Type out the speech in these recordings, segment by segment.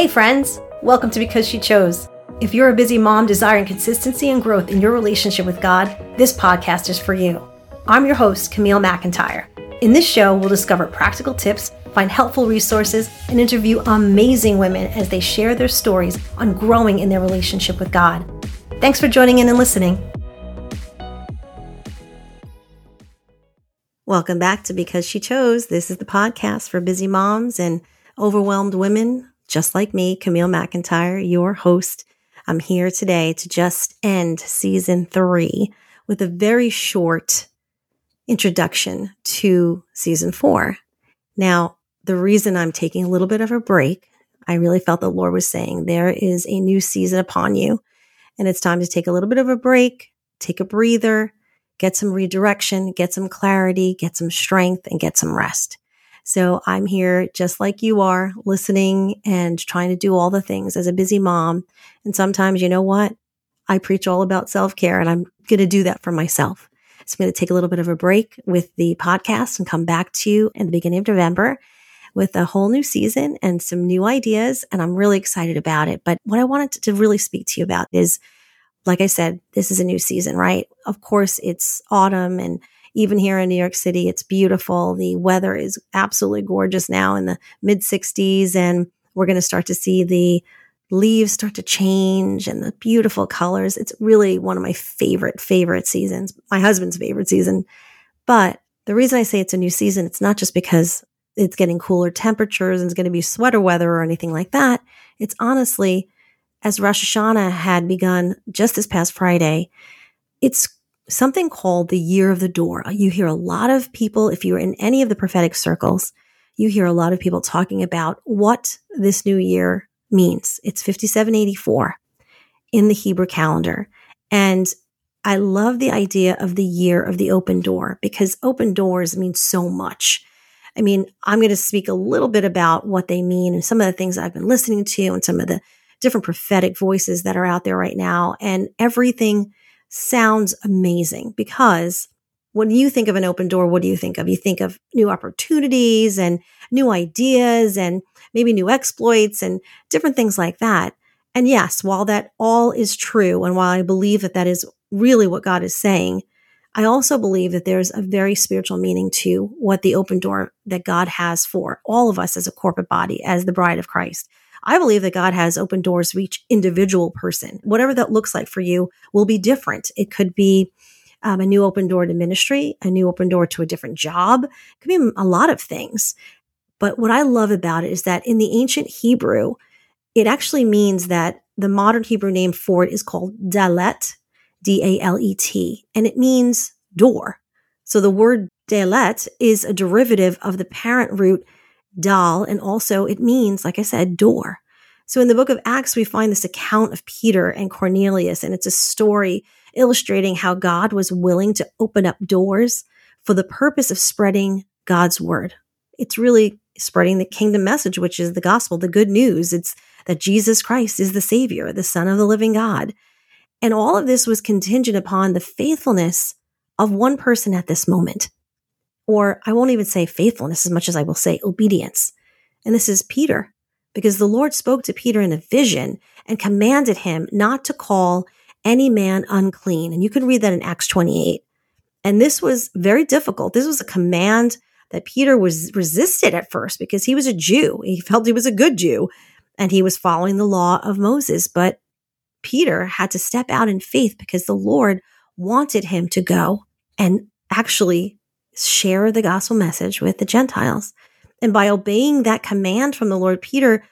Hey, friends! Welcome to Because She Chose. If you're a busy mom desiring consistency and growth in your relationship with God, this podcast is for you. I'm your host, Camille McIntyre. In this show, we'll discover practical tips, find helpful resources, and interview amazing women as they share their stories on growing in their relationship with God. Thanks for joining in and listening. Welcome back to Because She Chose. This is the podcast for busy moms and overwhelmed women just like me, Camille McIntyre, your host. I'm here today to just end season three with a very short introduction to season four. Now, the reason I'm taking a little bit of a break, I really felt the Lord was saying there is a new season upon you and it's time to take a little bit of a break, take a breather, get some redirection, get some clarity, get some strength and get some rest. So I'm here just like you are, listening and trying to do all the things as a busy mom. And sometimes, you know what? I preach all about self care and I'm going to do that for myself. So I'm going to take a little bit of a break with the podcast and come back to you in the beginning of November with a whole new season and some new ideas. And I'm really excited about it. But what I wanted to really speak to you about is, like I said, this is a new season, right? Of course, it's autumn and even here in New York City, it's beautiful. The weather is absolutely gorgeous now in the mid 60s, and we're going to start to see the leaves start to change and the beautiful colors. It's really one of my favorite, favorite seasons, my husband's favorite season. But the reason I say it's a new season, it's not just because it's getting cooler temperatures and it's going to be sweater weather or anything like that. It's honestly, as Rosh Hashanah had begun just this past Friday, it's something called the year of the door. Uh, you hear a lot of people, if you're in any of the prophetic circles, you hear a lot of people talking about what this new year means. It's 5784 in the Hebrew calendar. And I love the idea of the year of the open door because open doors mean so much. I mean, I'm going to speak a little bit about what they mean and some of the things I've been listening to and some of the different prophetic voices that are out there right now and everything sounds amazing because when you think of an open door, what do you think of? You think of new opportunities and new ideas and maybe new exploits and different things like that. And yes, while that all is true, and while I believe that that is really what God is saying, I also believe that there's a very spiritual meaning to what the open door that God has for all of us as a corporate body, as the bride of Christ. I believe that God has open doors for each individual person. Whatever that looks like for you will be different. It could be um, a new open door to ministry, a new open door to a different job. It could be a lot of things. But what I love about it is that in the ancient Hebrew, it actually means that the modern Hebrew name for it is called dalet, D A L E T, and it means door. So the word dalet is a derivative of the parent root dal, and also it means, like I said, door. So in the book of Acts, we find this account of Peter and Cornelius, and it's a story illustrating how God was willing to open up doors for the purpose of spreading God's word. It's really spreading the kingdom message, which is the gospel, the good news. It's that Jesus Christ is the Savior, the Son of the living God. And all of this was contingent upon the faithfulness of one person at this moment or I won't even say faithfulness as much as I will say obedience. And this is Peter, because the Lord spoke to Peter in a vision and commanded him not to call any man unclean. And you can read that in Acts 28. And this was very difficult. This was a command that Peter was resisted at first because he was a Jew. He felt he was a good Jew and he was following the law of Moses. But Peter had to step out in faith because the Lord wanted him to go and actually share the gospel message with the Gentiles. And by obeying that command from the Lord, Peter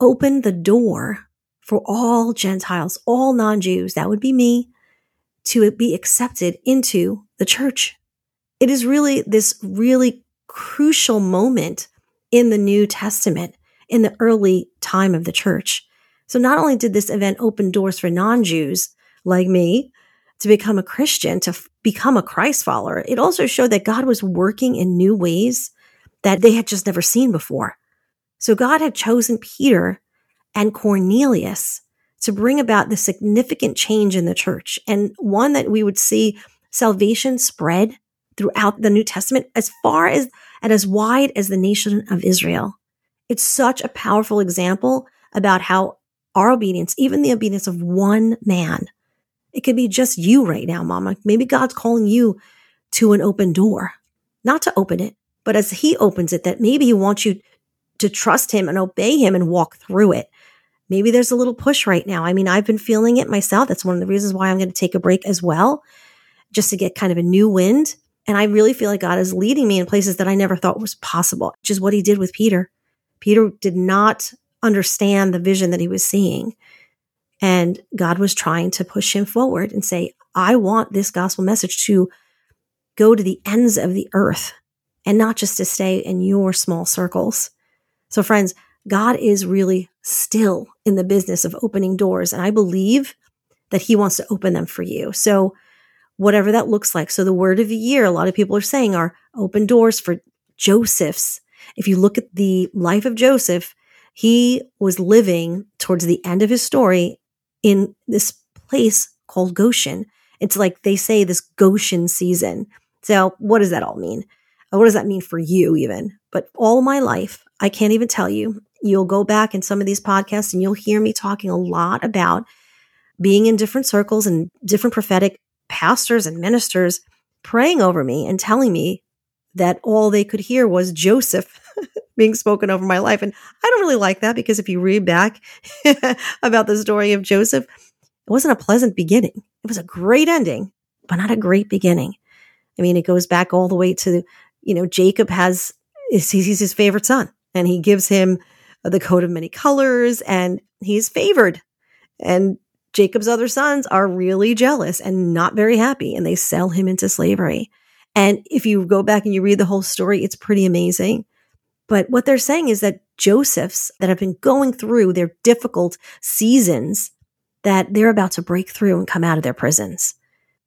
opened the door for all Gentiles, all non Jews, that would be me, to be accepted into the church. It is really this really crucial moment in the New Testament, in the early time of the church. So not only did this event open doors for non Jews like me, to become a Christian, to f- become a Christ follower, it also showed that God was working in new ways that they had just never seen before. So God had chosen Peter and Cornelius to bring about the significant change in the church and one that we would see salvation spread throughout the New Testament as far as and as wide as the nation of Israel. It's such a powerful example about how our obedience, even the obedience of one man, it could be just you right now, mama. Maybe God's calling you to an open door, not to open it, but as he opens it, that maybe he wants you to trust him and obey him and walk through it. Maybe there's a little push right now. I mean, I've been feeling it myself. That's one of the reasons why I'm going to take a break as well, just to get kind of a new wind. And I really feel like God is leading me in places that I never thought was possible, which is what he did with Peter. Peter did not understand the vision that he was seeing. And God was trying to push him forward and say, I want this gospel message to go to the ends of the earth and not just to stay in your small circles. So, friends, God is really still in the business of opening doors. And I believe that He wants to open them for you. So, whatever that looks like. So, the word of the year, a lot of people are saying are open doors for Joseph's. If you look at the life of Joseph, he was living towards the end of his story in this place called Goshen. It's like they say this Goshen season. So, what does that all mean? Uh, what does that mean for you, even? But all my life, I can't even tell you. You'll go back in some of these podcasts and you'll hear me talking a lot about being in different circles and different prophetic pastors and ministers praying over me and telling me that all they could hear was Joseph being spoken over my life. And I don't really like that because if you read back about the story of Joseph, it wasn't a pleasant beginning. It was a great ending, but not a great beginning. I mean, it goes back all the way to, you know, Jacob has, he's his favorite son and he gives him the coat of many colors and he's favored. And Jacob's other sons are really jealous and not very happy and they sell him into slavery. And if you go back and you read the whole story, it's pretty amazing. But what they're saying is that Josephs that have been going through their difficult seasons, that they're about to break through and come out of their prisons,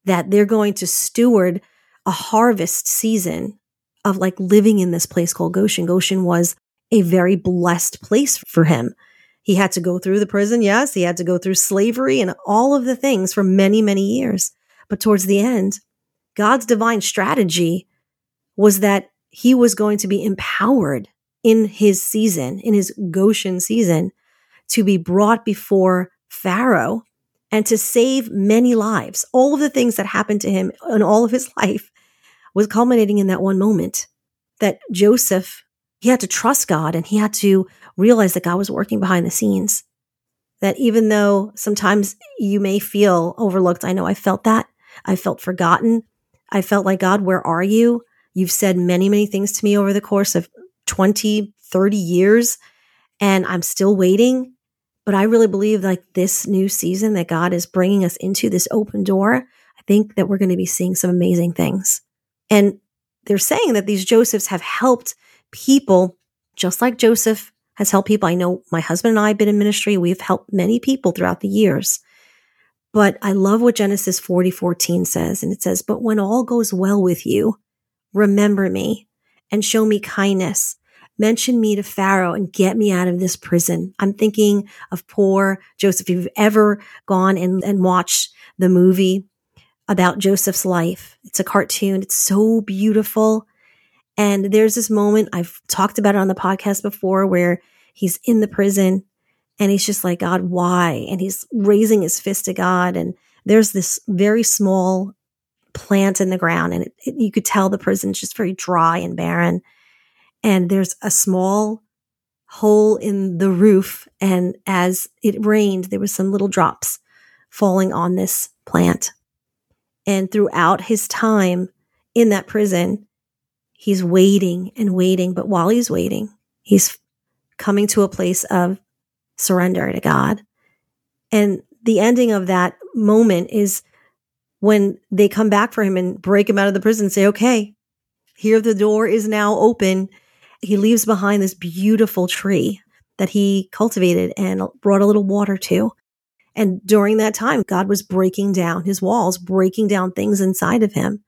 that they're going to steward a harvest season of like living in this place called Goshen. Goshen was a very blessed place for him. He had to go through the prison. Yes. He had to go through slavery and all of the things for many, many years. But towards the end, God's divine strategy was that he was going to be empowered in his season, in his Goshen season, to be brought before Pharaoh and to save many lives. All of the things that happened to him in all of his life was culminating in that one moment that Joseph, he had to trust God and he had to realize that God was working behind the scenes. That even though sometimes you may feel overlooked, I know I felt that. I felt forgotten. I felt like, God, where are you? You've said many, many things to me over the course of 20, 30 years, and I'm still waiting. But I really believe like this new season that God is bringing us into this open door, I think that we're going to be seeing some amazing things. And they're saying that these Josephs have helped people just like Joseph has helped people. I know my husband and I have been in ministry. We've helped many people throughout the years. But I love what Genesis 40, 14 says. And it says, but when all goes well with you, remember me and show me kindness. Mention me to Pharaoh and get me out of this prison. I'm thinking of poor Joseph. If you've ever gone and, and watched the movie about Joseph's life, it's a cartoon. It's so beautiful. And there's this moment I've talked about it on the podcast before where he's in the prison and he's just like, God, why? And he's raising his fist to God. And there's this very small plant in the ground and it, it, you could tell the prison's just very dry and barren. And there's a small hole in the roof. And as it rained, there was some little drops falling on this plant. And throughout his time in that prison, he's waiting and waiting. But while he's waiting, he's coming to a place of surrender to God. And the ending of that moment is when they come back for him and break him out of the prison and say, okay, here the door is now open. He leaves behind this beautiful tree that he cultivated and brought a little water to. And during that time, God was breaking down his walls, breaking down things inside of him.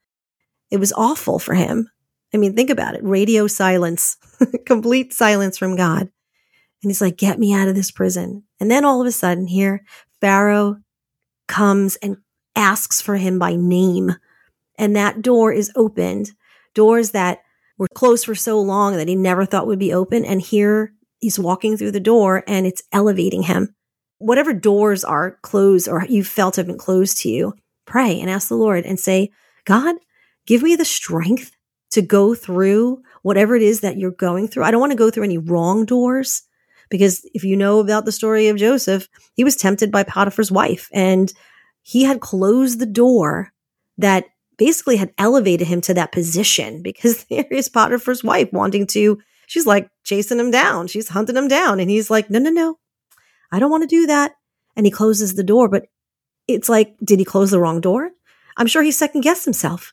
It was awful for him. I mean, think about it radio silence, complete silence from God. And he's like, get me out of this prison. And then all of a sudden, here, Pharaoh comes and asks for him by name. And that door is opened. Doors that were closed for so long that he never thought would be open. And here he's walking through the door and it's elevating him. Whatever doors are closed or you felt have been closed to you, pray and ask the Lord and say, God, give me the strength to go through whatever it is that you're going through. I don't want to go through any wrong doors because if you know about the story of Joseph, he was tempted by Potiphar's wife and he had closed the door that basically had elevated him to that position because there is Potiphar's wife wanting to, she's like chasing him down. She's hunting him down. And he's like, no, no, no, I don't want to do that. And he closes the door. But it's like, did he close the wrong door? I'm sure he second guessed himself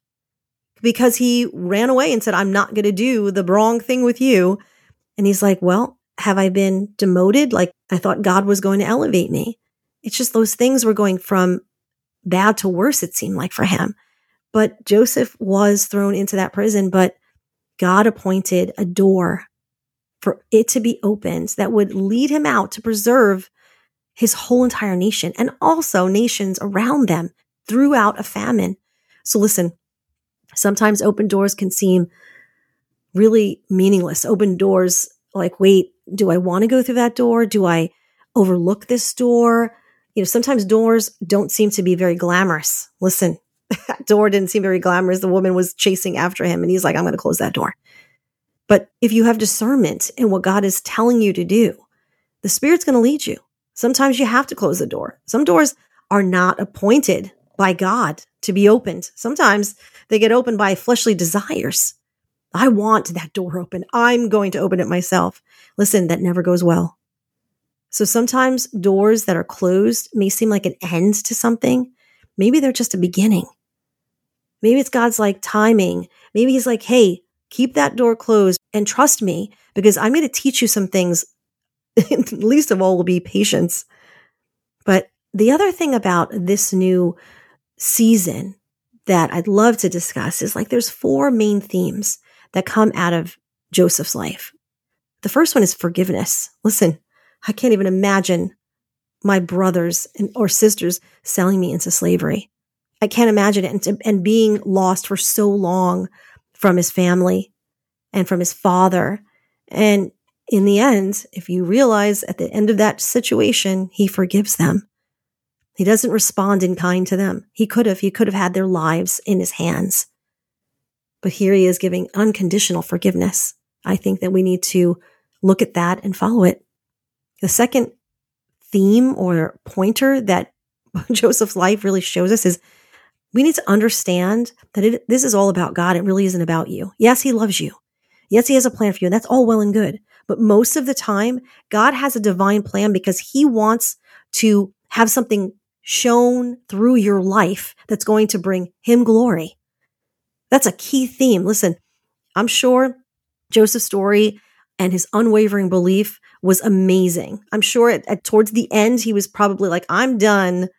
because he ran away and said, I'm not going to do the wrong thing with you. And he's like, well, have I been demoted? Like I thought God was going to elevate me. It's just those things were going from bad to worse, it seemed like for him. But Joseph was thrown into that prison, but God appointed a door for it to be opened that would lead him out to preserve his whole entire nation and also nations around them throughout a famine. So listen, sometimes open doors can seem really meaningless. Open doors like, wait, do I want to go through that door? Do I overlook this door? You know, sometimes doors don't seem to be very glamorous. Listen, that door didn't seem very glamorous. The woman was chasing after him and he's like, I'm going to close that door. But if you have discernment in what God is telling you to do, the Spirit's going to lead you. Sometimes you have to close the door. Some doors are not appointed by God to be opened. Sometimes they get opened by fleshly desires. I want that door open. I'm going to open it myself. Listen, that never goes well. So sometimes doors that are closed may seem like an end to something. Maybe they're just a beginning. Maybe it's God's like timing. Maybe he's like, Hey, keep that door closed and trust me because I'm going to teach you some things. Least of all will be patience. But the other thing about this new season that I'd love to discuss is like there's four main themes that come out of Joseph's life. The first one is forgiveness. Listen, I can't even imagine my brothers and, or sisters selling me into slavery. I can't imagine it and, and being lost for so long from his family and from his father. And in the end, if you realize at the end of that situation, he forgives them. He doesn't respond in kind to them. He could have, he could have had their lives in his hands. But here he is giving unconditional forgiveness. I think that we need to look at that and follow it. The second theme or pointer that Joseph's life really shows us is we need to understand that it, this is all about God. It really isn't about you. Yes, he loves you. Yes, he has a plan for you. And that's all well and good. But most of the time, God has a divine plan because he wants to have something shown through your life that's going to bring him glory. That's a key theme. Listen, I'm sure Joseph's story and his unwavering belief was amazing. I'm sure at, at, towards the end, he was probably like, I'm done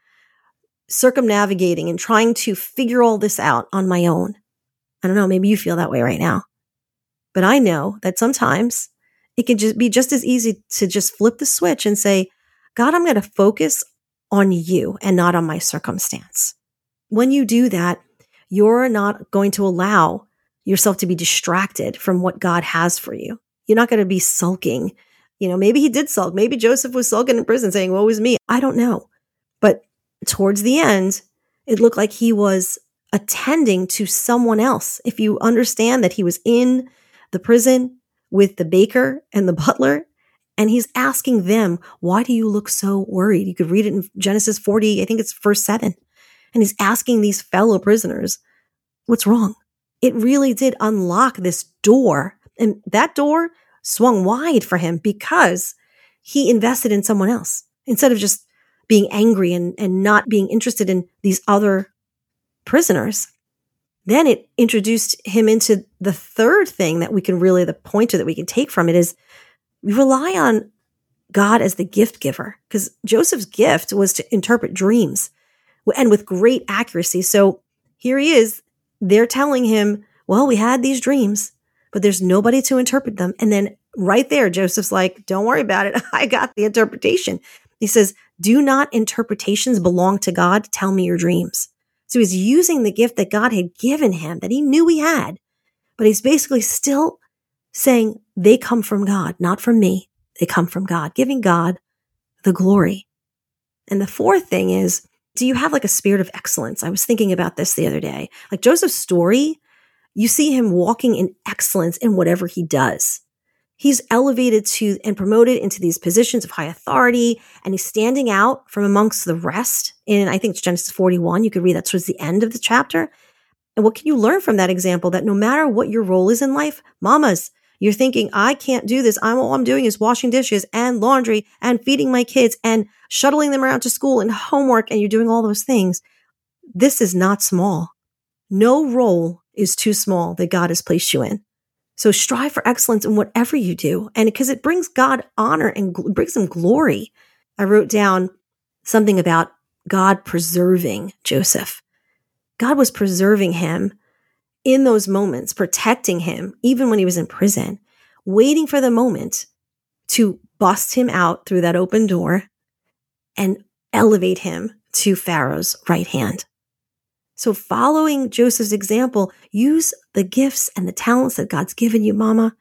circumnavigating and trying to figure all this out on my own. I don't know, maybe you feel that way right now. But I know that sometimes it can just be just as easy to just flip the switch and say, God, I'm going to focus on you and not on my circumstance. When you do that, you're not going to allow yourself to be distracted from what God has for you. You're not going to be sulking. You know, maybe he did sulk. Maybe Joseph was sulking in prison saying, woe is me. I don't know. But towards the end, it looked like he was attending to someone else. If you understand that he was in the prison with the baker and the butler, and he's asking them, why do you look so worried? You could read it in Genesis 40, I think it's verse 7. And he's asking these fellow prisoners, what's wrong? It really did unlock this door. And that door swung wide for him because he invested in someone else instead of just being angry and, and not being interested in these other prisoners. Then it introduced him into the third thing that we can really, the pointer that we can take from it is we rely on God as the gift giver because Joseph's gift was to interpret dreams and with great accuracy. So here he is. They're telling him, well, we had these dreams, but there's nobody to interpret them. And then right there, Joseph's like, don't worry about it. I got the interpretation. He says, do not interpretations belong to God? Tell me your dreams. So he's using the gift that God had given him that he knew he had, but he's basically still saying they come from God, not from me. they come from God, giving God the glory. And the fourth thing is, do you have like a spirit of excellence? I was thinking about this the other day. Like Joseph's story, you see him walking in excellence in whatever he does. He's elevated to and promoted into these positions of high authority, and he's standing out from amongst the rest. In I think it's Genesis 41. You could read that towards the end of the chapter. And what can you learn from that example? That no matter what your role is in life, mamas, you're thinking, I can't do this. I'm all I'm doing is washing dishes and laundry and feeding my kids and shuttling them around to school and homework. And you're doing all those things. This is not small. No role is too small that God has placed you in. So strive for excellence in whatever you do. And because it brings God honor and gl- brings him glory. I wrote down something about God preserving Joseph. God was preserving him in those moments, protecting him, even when he was in prison, waiting for the moment to bust him out through that open door and elevate him to Pharaoh's right hand. So following Joseph's example, use the gifts and the talents that God's given you, mama.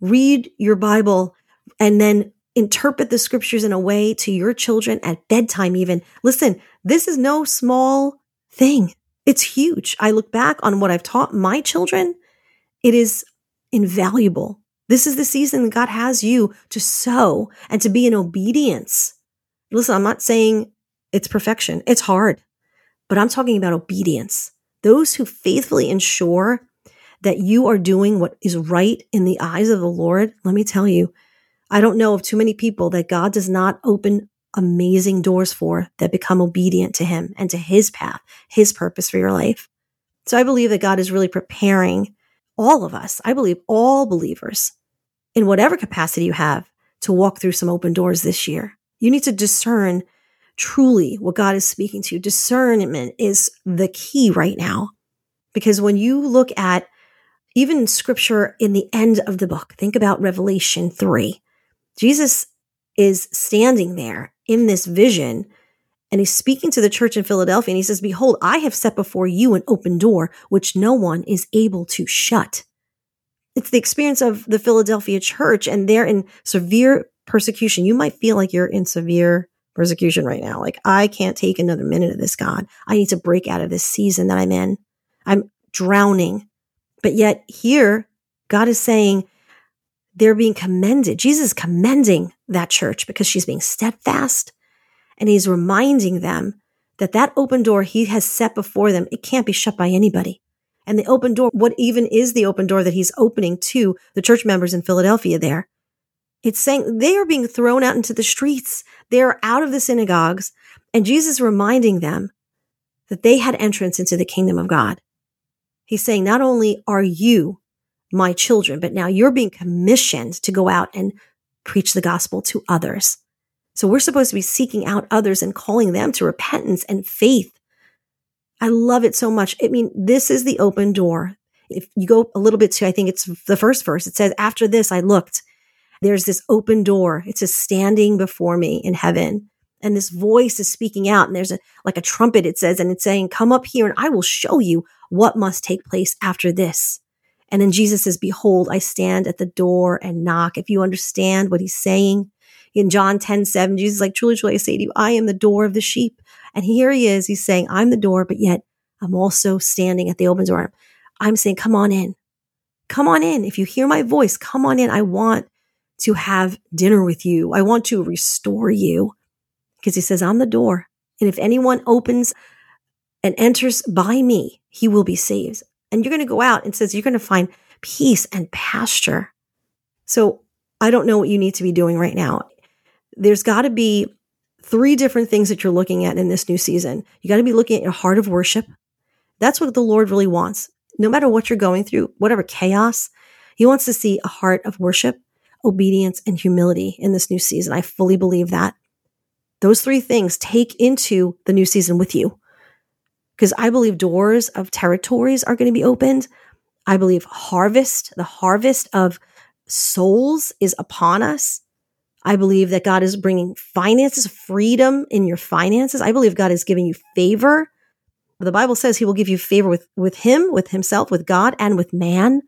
Read your Bible and then interpret the scriptures in a way to your children at bedtime, even. Listen, this is no small thing. It's huge. I look back on what I've taught my children. It is invaluable. This is the season God has you to sow and to be in obedience. Listen, I'm not saying it's perfection. It's hard, but I'm talking about obedience. Those who faithfully ensure that you are doing what is right in the eyes of the Lord. Let me tell you, I don't know of too many people that God does not open amazing doors for that become obedient to him and to his path, his purpose for your life. So I believe that God is really preparing all of us. I believe all believers in whatever capacity you have to walk through some open doors this year. You need to discern truly what God is speaking to you. Discernment is the key right now. Because when you look at even scripture in the end of the book, think about Revelation 3. Jesus is standing there in this vision and he's speaking to the church in Philadelphia and he says, Behold, I have set before you an open door which no one is able to shut. It's the experience of the Philadelphia church and they're in severe persecution. You might feel like you're in severe persecution right now. Like, I can't take another minute of this, God. I need to break out of this season that I'm in. I'm drowning. But yet here, God is saying, they're being commended. Jesus is commending that church because she's being steadfast and he's reminding them that that open door he has set before them, it can't be shut by anybody. And the open door, what even is the open door that he's opening to the church members in Philadelphia there? It's saying they are being thrown out into the streets. They're out of the synagogues and Jesus reminding them that they had entrance into the kingdom of God. He's saying, not only are you my children, but now you're being commissioned to go out and preach the gospel to others. So we're supposed to be seeking out others and calling them to repentance and faith. I love it so much. I mean, this is the open door. If you go a little bit to, I think it's the first verse, it says, after this, I looked, there's this open door. It's just standing before me in heaven. And this voice is speaking out and there's a, like a trumpet, it says, and it's saying, come up here and I will show you what must take place after this. And then Jesus says, behold, I stand at the door and knock. If you understand what he's saying in John 10, 7, Jesus is like, truly, truly, I say to you, I am the door of the sheep. And here he is. He's saying, I'm the door, but yet I'm also standing at the open door. I'm saying, come on in. Come on in. If you hear my voice, come on in. I want to have dinner with you. I want to restore you because he says, I'm the door. And if anyone opens and enters by me, he will be saved and you're going to go out and says you're going to find peace and pasture. So I don't know what you need to be doing right now. There's got to be three different things that you're looking at in this new season. You got to be looking at your heart of worship. That's what the Lord really wants. No matter what you're going through, whatever chaos, He wants to see a heart of worship, obedience, and humility in this new season. I fully believe that. Those three things take into the new season with you because I believe doors of territories are going to be opened. I believe harvest, the harvest of souls is upon us. I believe that God is bringing finances, freedom in your finances. I believe God is giving you favor. The Bible says he will give you favor with, with him, with himself, with God, and with man.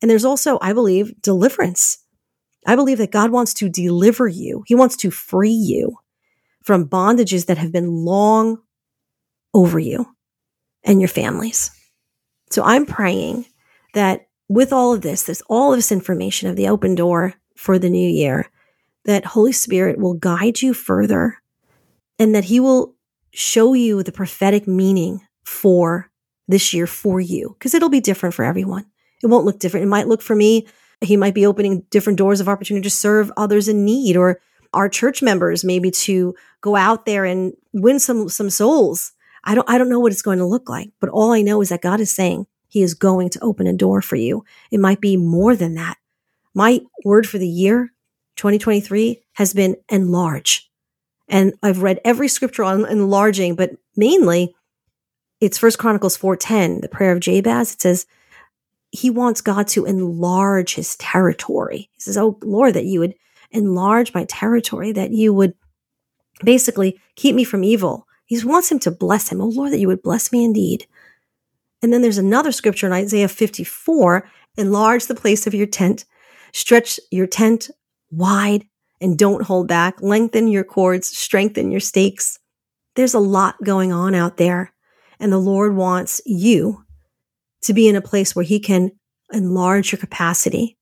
And there's also, I believe, deliverance. I believe that God wants to deliver you. He wants to free you from bondages that have been long over you and your families. So I'm praying that with all of this, this all of this information of the open door for the new year, that Holy Spirit will guide you further and that he will show you the prophetic meaning for this year for you because it'll be different for everyone. It won't look different. It might look for me, he might be opening different doors of opportunity to serve others in need or our church members maybe to go out there and win some some souls. I don't I don't know what it's going to look like, but all I know is that God is saying he is going to open a door for you. It might be more than that. My word for the year 2023 has been enlarge. And I've read every scripture on enlarging, but mainly it's First Chronicles 4:10, the prayer of Jabez. It says he wants God to enlarge his territory. He says, "Oh Lord, that you would enlarge my territory, that you would basically keep me from evil." He wants him to bless him. Oh Lord, that you would bless me indeed. And then there's another scripture in Isaiah 54, enlarge the place of your tent, stretch your tent wide and don't hold back, lengthen your cords, strengthen your stakes. There's a lot going on out there. And the Lord wants you to be in a place where He can enlarge your capacity.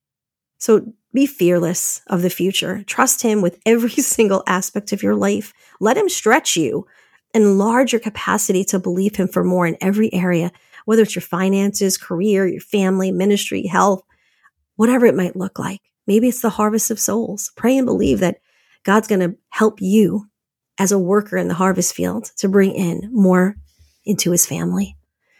So be fearless of the future. Trust Him with every single aspect of your life. Let Him stretch you, enlarge your capacity to believe Him for more in every area, whether it's your finances, career, your family, ministry, health, whatever it might look like. Maybe it's the harvest of souls. Pray and believe that God's going to help you as a worker in the harvest field to bring in more into his family.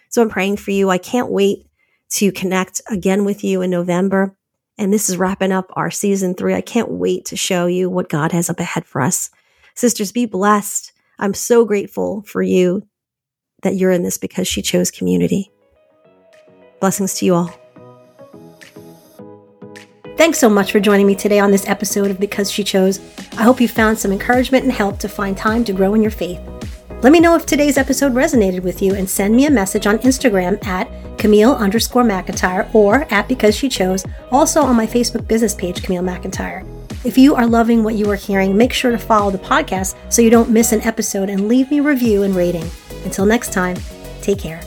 So I'm praying for you. I can't wait to connect again with you in November. And this is wrapping up our season three. I can't wait to show you what God has up ahead for us. Sisters, be blessed. I'm so grateful for you that you're in this because she chose community. Blessings to you all. Thanks so much for joining me today on this episode of Because She Chose. I hope you found some encouragement and help to find time to grow in your faith. Let me know if today's episode resonated with you and send me a message on Instagram at Camille underscore McIntyre or at Because She Chose, also on my Facebook business page, Camille McIntyre. If you are loving what you are hearing, make sure to follow the podcast so you don't miss an episode and leave me a review and rating. Until next time, take care.